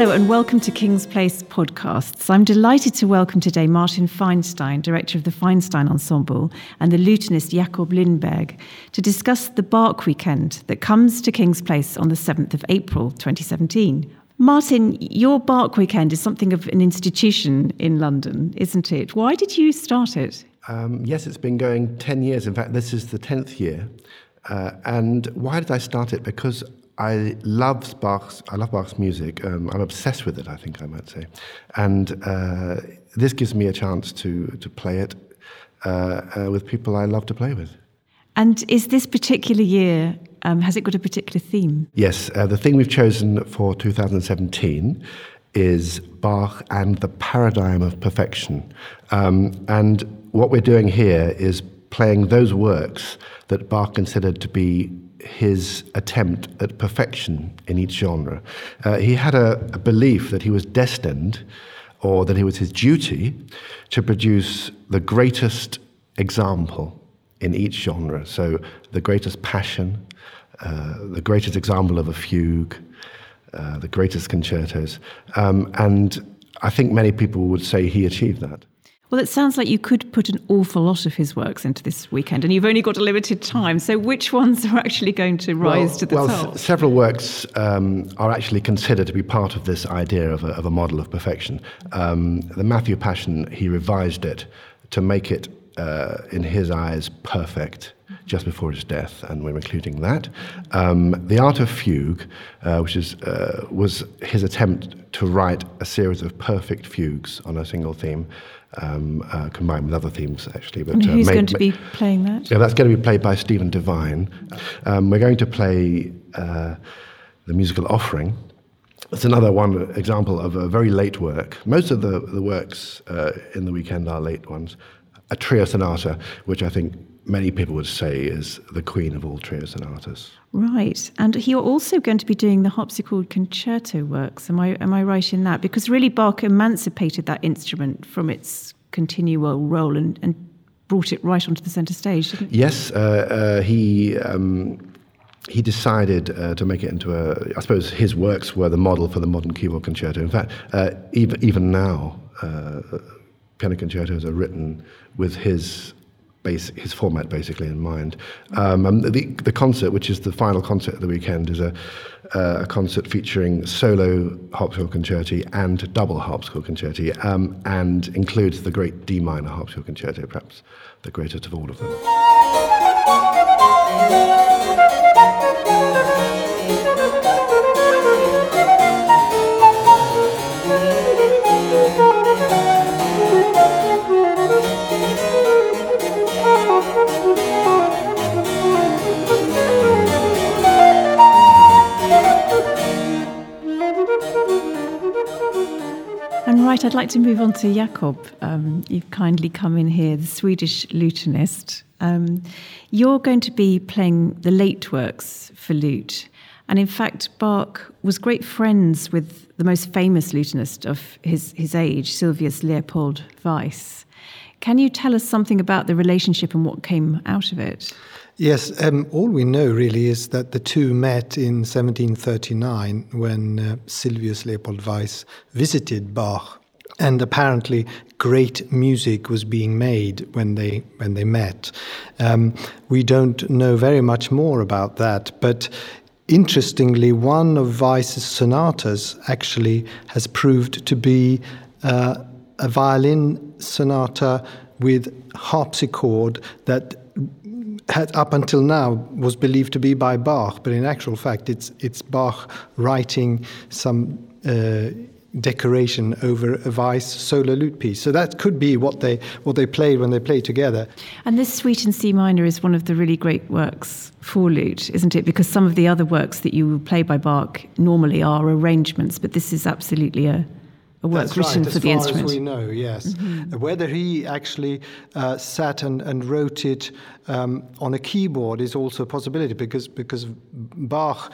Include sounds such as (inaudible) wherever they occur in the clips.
Hello and welcome to Kings Place podcasts. I'm delighted to welcome today Martin Feinstein, director of the Feinstein Ensemble, and the lutenist Jakob Lindberg to discuss the Bach weekend that comes to Kings Place on the 7th of April 2017. Martin, your Bach weekend is something of an institution in London, isn't it? Why did you start it? Um, yes, it's been going 10 years. In fact, this is the 10th year. Uh, and why did I start it? Because I love Bach's. I love Bach's music. Um, I'm obsessed with it. I think I might say, and uh, this gives me a chance to to play it uh, uh, with people I love to play with. And is this particular year? Um, has it got a particular theme? Yes, uh, the thing we've chosen for 2017 is Bach and the paradigm of perfection. Um, and what we're doing here is playing those works that Bach considered to be his attempt at perfection in each genre. Uh, he had a, a, belief that he was destined, or that it was his duty, to produce the greatest example in each genre. So, the greatest passion, uh, the greatest example of a fugue, uh, the greatest concertos. Um, and I think many people would say he achieved that. Well, it sounds like you could put an awful lot of his works into this weekend, and you've only got a limited time. So, which ones are actually going to rise well, to the well, top? S- several works um, are actually considered to be part of this idea of a, of a model of perfection. Um, the Matthew Passion, he revised it to make it, uh, in his eyes, perfect just before his death, and we're including that. Um, the Art of Fugue, uh, which is, uh, was his attempt to write a series of perfect fugues on a single theme um, uh, combined with other themes, actually. But, and who's uh, going to be playing that? Yeah, that's going to be played by Steven Devine. Um, we're going to play uh, the musical Offering. It's another one example of a very late work. Most of the, the works uh, in the weekend are late ones. A trio sonata, which I think many people would say is the queen of all trio sonatas. Right, and you're also going to be doing the harpsichord concerto works. Am I am I right in that? Because really, Bach emancipated that instrument from its continual role and, and brought it right onto the centre stage. Didn't yes, uh, uh, he. Um, he decided uh, to make it into a. I suppose his works were the model for the modern keyboard concerto. In fact, uh, even even now, uh, piano concertos are written with his basic, his format basically in mind. Um, the, the concert, which is the final concert of the weekend, is a, uh, a concert featuring solo harpsichord concerti and double harpsichord concerti, um, and includes the great D minor harpsichord concerto, perhaps the greatest of all of them. Right, I'd like to move on to Jakob. Um, you've kindly come in here, the Swedish lutenist. Um, you're going to be playing the late works for lute. And in fact, Bach was great friends with the most famous lutenist of his, his age, Sylvius Leopold Weiss. Can you tell us something about the relationship and what came out of it? Yes, um, all we know really is that the two met in 1739 when uh, Sylvius Leopold Weiss visited Bach and apparently great music was being made when they when they met. Um, we don't know very much more about that, but interestingly, one of Weiss's sonatas actually has proved to be uh, a violin sonata with harpsichord that had up until now was believed to be by Bach, but in actual fact, it's it's Bach writing some. Uh, decoration over a Weiss solo lute piece. So that could be what they what they played when they played together. And this Suite in C minor is one of the really great works for lute, isn't it? Because some of the other works that you play by Bach normally are arrangements, but this is absolutely a a work That's written right, for the instrument. As we know, yes. Mm-hmm. Whether he actually uh, sat and, and wrote it um, on a keyboard is also a possibility because because Bach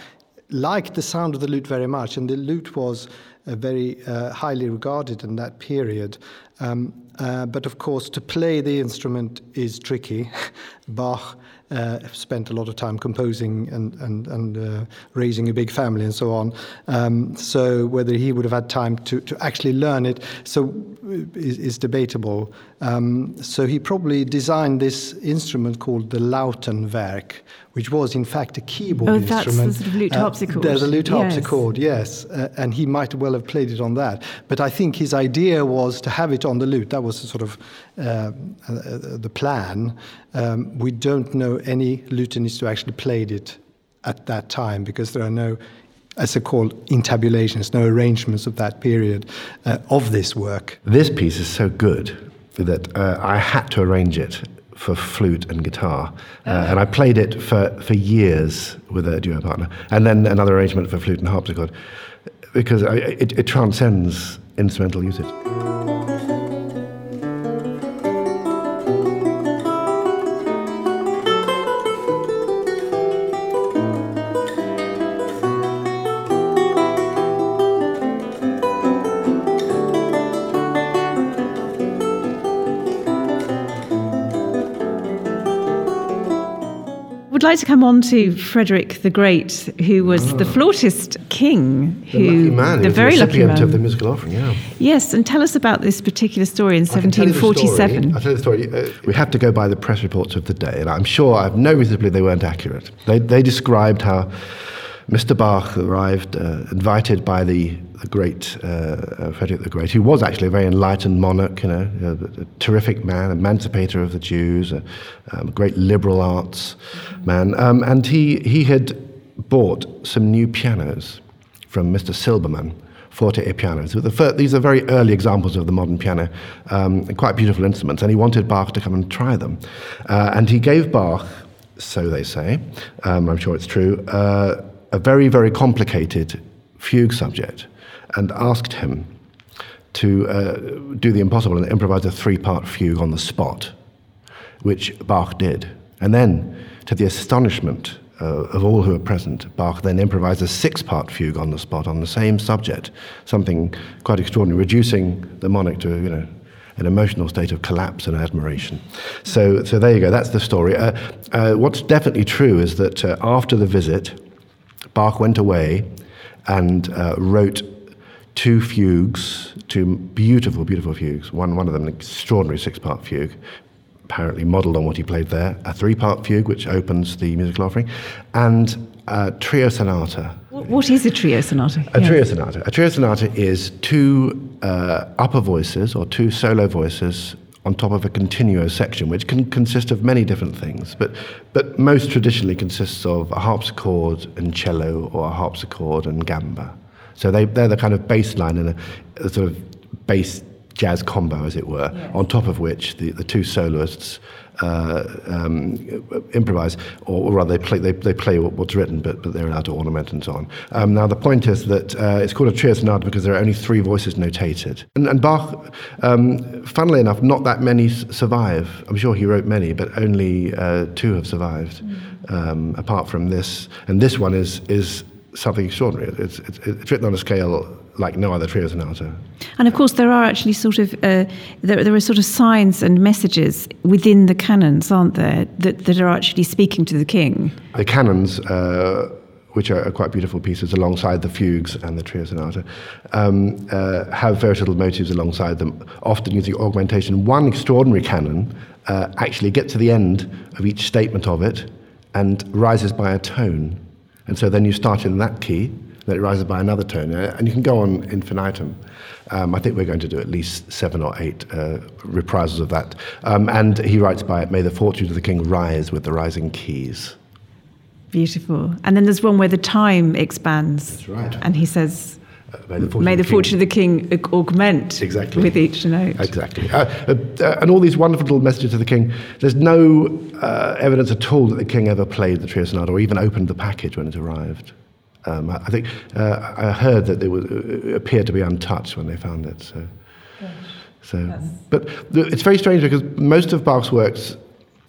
liked the sound of the lute very much, and the lute was very uh, highly regarded in that period. Um, uh, but of course, to play the instrument is tricky. (laughs) Bach uh, spent a lot of time composing and, and, and uh, raising a big family and so on. Um, so whether he would have had time to, to actually learn it so is, is debatable. Um, so he probably designed this instrument called the Lautenwerk, which was in fact a keyboard oh, instrument. that's the sort of lute harpsichord. Uh, there's a lute yes. harpsichord, yes, uh, and he might well have played it on that. But I think his idea was to have it on the lute. That was sort of uh, uh, the plan. Um, we don't know any lutenist who actually played it at that time because there are no as they're called intabulations, no arrangements of that period uh, of this work. This piece is so good that uh, I had to arrange it for flute and guitar. Uh, and I played it for, for years with a duo partner. And then another arrangement for flute and harpsichord because I, it, it transcends instrumental usage. Like to come on to Frederick the Great, who was the flautist king, The who lucky man, he the was very lucky recipient man. of the musical offering, yeah. Yes, and tell us about this particular story in I tell you the story. 1747. I'll tell you the story. Uh, we have to go by the press reports of the day, and I'm sure I have no reason to believe they weren't accurate. They, they described how Mr. Bach arrived, uh, invited by the, the great uh, uh, Frederick the Great, who was actually a very enlightened monarch, you know, a, a terrific man, emancipator of the Jews, a, um, great liberal arts man, um, and he, he had bought some new pianos from Mr. Silbermann, forte pianos. The fir- these are very early examples of the modern piano, um, quite beautiful instruments, and he wanted Bach to come and try them. Uh, and he gave Bach, so they say, um, I'm sure it's true, uh, a very, very complicated fugue subject and asked him to uh, do the impossible and improvise a three part fugue on the spot, which Bach did. And then, to the astonishment uh, of all who were present, Bach then improvised a six part fugue on the spot on the same subject, something quite extraordinary, reducing the monarch to, you know, an emotional state of collapse and admiration. So, so there you go, that's the story. Uh, uh, what's definitely true is that uh, after the visit, Bach went away and uh, wrote two fugues, two beautiful, beautiful fugues. One, one of them, an extraordinary six-part fugue, apparently modelled on what he played there. A three-part fugue, which opens the musical offering, and a trio sonata. What- what is a trio sonata? A Yes. trio sonata. A trio sonata is two uh, upper voices or two solo voices on top of a continuo section, which can consist of many different things, but, but most traditionally consists of a harpsichord and cello or a harpsichord and gamba. So they, they're the kind of bass line in a, a sort of bass jazz combo, as it were, on top of which the, the two soloists uh, um, improvise, or, or rather, they play, they, they play what- what's written, but, but they're allowed to ornament and so on. Um, now, the point is that uh, it's called a trio sonata because there are only three voices notated. And, and Bach, um, funnily enough, not that many survive. I'm sure he wrote many, but only uh, two have survived, um, apart from this. And this one is, is something extraordinary. It's, it's, it's written on a scale like no other trio sonata. And of course, there are actually sort of uh, there, there are sort of signs and messages within the canons, aren't there, that, that are actually speaking to the king. The canons, uh, which are quite beautiful pieces alongside the fugues and the trio sonata, um, uh, have various little motives alongside them, often using augmentation. One extraordinary canon uh, actually gets to the end of each statement of it and rises by a tone. And so then you start in that key, then it rises by another tone, uh, and you can go on infinitum. Um, I think we're going to do at least seven or eight uh, reprisals of that. Um, and he writes by it, May the fortune of the king rise with the rising keys. Beautiful. And then there's one where the time expands. That's right. And he says, Uh, may the fortune, May of the the king- fortune of the king augment Exactly. with each note. Exactly. Uh, uh, uh, and all these wonderful little messages to the king. There's no uh, evidence at all that the king ever played the trio sonata or even opened the package when it arrived. Um, I think uh, I heard that they was, it appeared to be untouched when they found it. So, so, but the, it's very strange because most of Bach's works,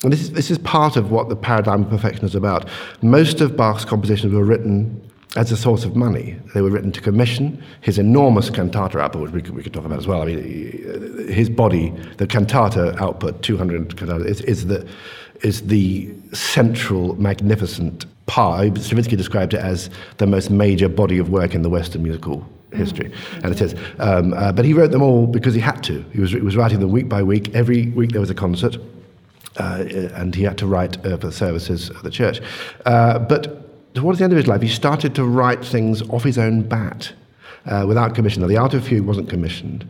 and this is, this is part of what the paradigm of perfection is about. Most of Bach's compositions were written as a source of money. They were written to commission. His enormous cantata output, which we could, we could talk about as well. I mean, his body, the cantata output, 200 cantatas, is, is, the, is the central, magnificent part. Stravinsky described it as the most major body of work in the Western musical history, mm. and it is. Um, uh, but he wrote them all because he had to. He was, he was writing them week by week. Every week there was a concert, uh, and he had to write uh, for the services of the church. Uh, but towards the end of his life, he started to write things off his own bat uh, without commission. Now, the Art of Fugue wasn't commissioned.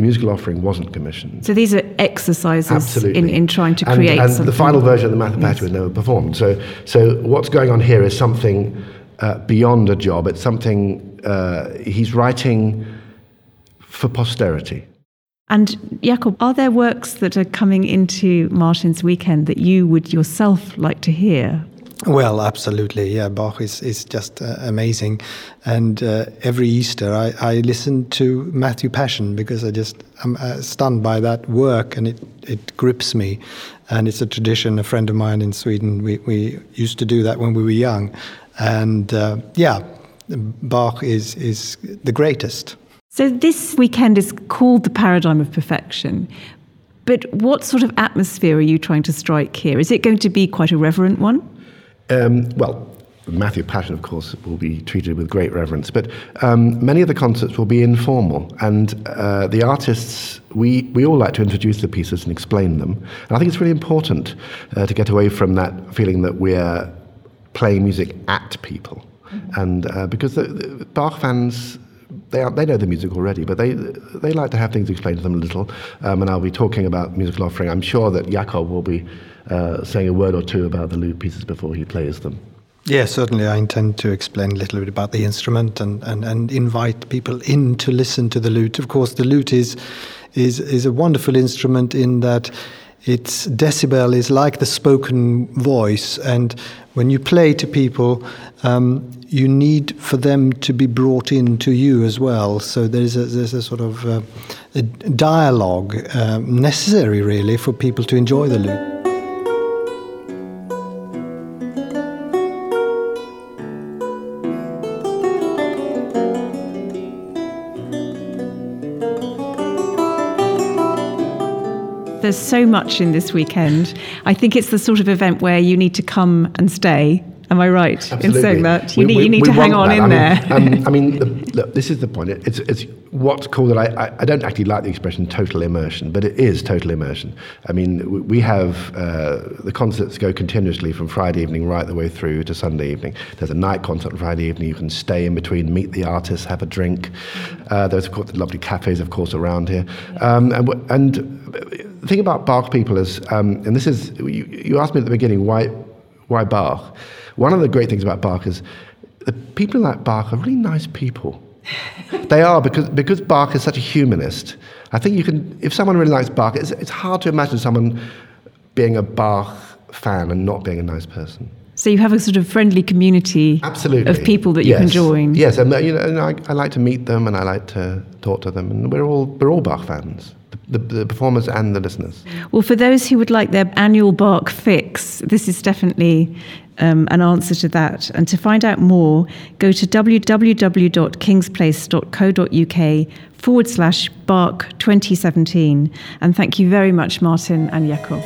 The musical offering wasn't commissioned. So these are exercises in, in trying to create and, and something. the final version of the Matthew Passion was never performed. So, so what's going on here is something uh, beyond a job. It's something uh, he's writing for posterity. And Jakob, are there works that are coming into Martin's weekend that you would yourself like to hear? Well, absolutely. Yeah, Bach is, is just uh, amazing. And uh, every Easter, I, I listen to Matthew Passion because I just am uh, stunned by that work and it, it grips me. And it's a tradition. A friend of mine in Sweden, we, we used to do that when we were young. And uh, yeah, Bach is, is the greatest. So this weekend is called the Paradigm of Perfection. But what sort of atmosphere are you trying to strike here? Is it going to be quite a reverent one? Um, well, Matthew Passion, of course, will be treated with great reverence, but um, many of the concerts will be informal, and uh, the artists, we, we all like to introduce the pieces and explain them. And I think it's really important uh, to get away from that feeling that we're playing music at people. Mm-hmm. And uh, because the, the Bach fans they, are, they know the music already, but they they like to have things explained to them a little. Um, and I'll be talking about musical offering. I'm sure that Jakob will be uh, saying a word or two about the lute pieces before he plays them. Yeah, certainly. I intend to explain a little bit about the instrument and, and, and invite people in to listen to the lute. Of course, the lute is, is, is a wonderful instrument in that its decibel is like the spoken voice. And when you play to people, um, you need for them to be brought in to you as well. So there's a, there's a sort of uh, a dialogue um, necessary, really, for people to enjoy the lute. There's so much in this weekend. I think it's the sort of event where you need to come and stay Am I right Absolutely. in saying that? You we, need, we, you need to hang on that. in I mean, there. um, (laughs) I mean, look, this is the point. It's, it's what's called, I, I, I, don't actually like the expression total immersion, but it is total immersion. I mean, we have uh, the concerts go continuously from Friday evening right the way through to Sunday evening. There's a night concert on Friday evening. You can stay in between, meet the artists, have a drink. Uh, there's, of course, the lovely cafes, of course, around here. Um, and, and the thing about Bach people is, um, and this is, you, you asked me at the beginning, why, why Bach? One of the great things about Bach is the people like Bach are really nice people. they are because because Bach is such a humanist. I think you can if someone really likes Bach, it's, it's hard to imagine someone being a Bach fan and not being a nice person. So you have a sort of friendly community Absolutely. of people that you yes. can join. Yes, and you know, and I, I, like to meet them and I like to talk to them, and we're all we're all Bach fans. The, the, performers and the listeners. Well, for those who would like their annual Bach fix, this is definitely um, an answer to that. And to find out more, go to www.kingsplace.co.uk forward slash Bach 2017. And thank you very much, Martin and Jakob.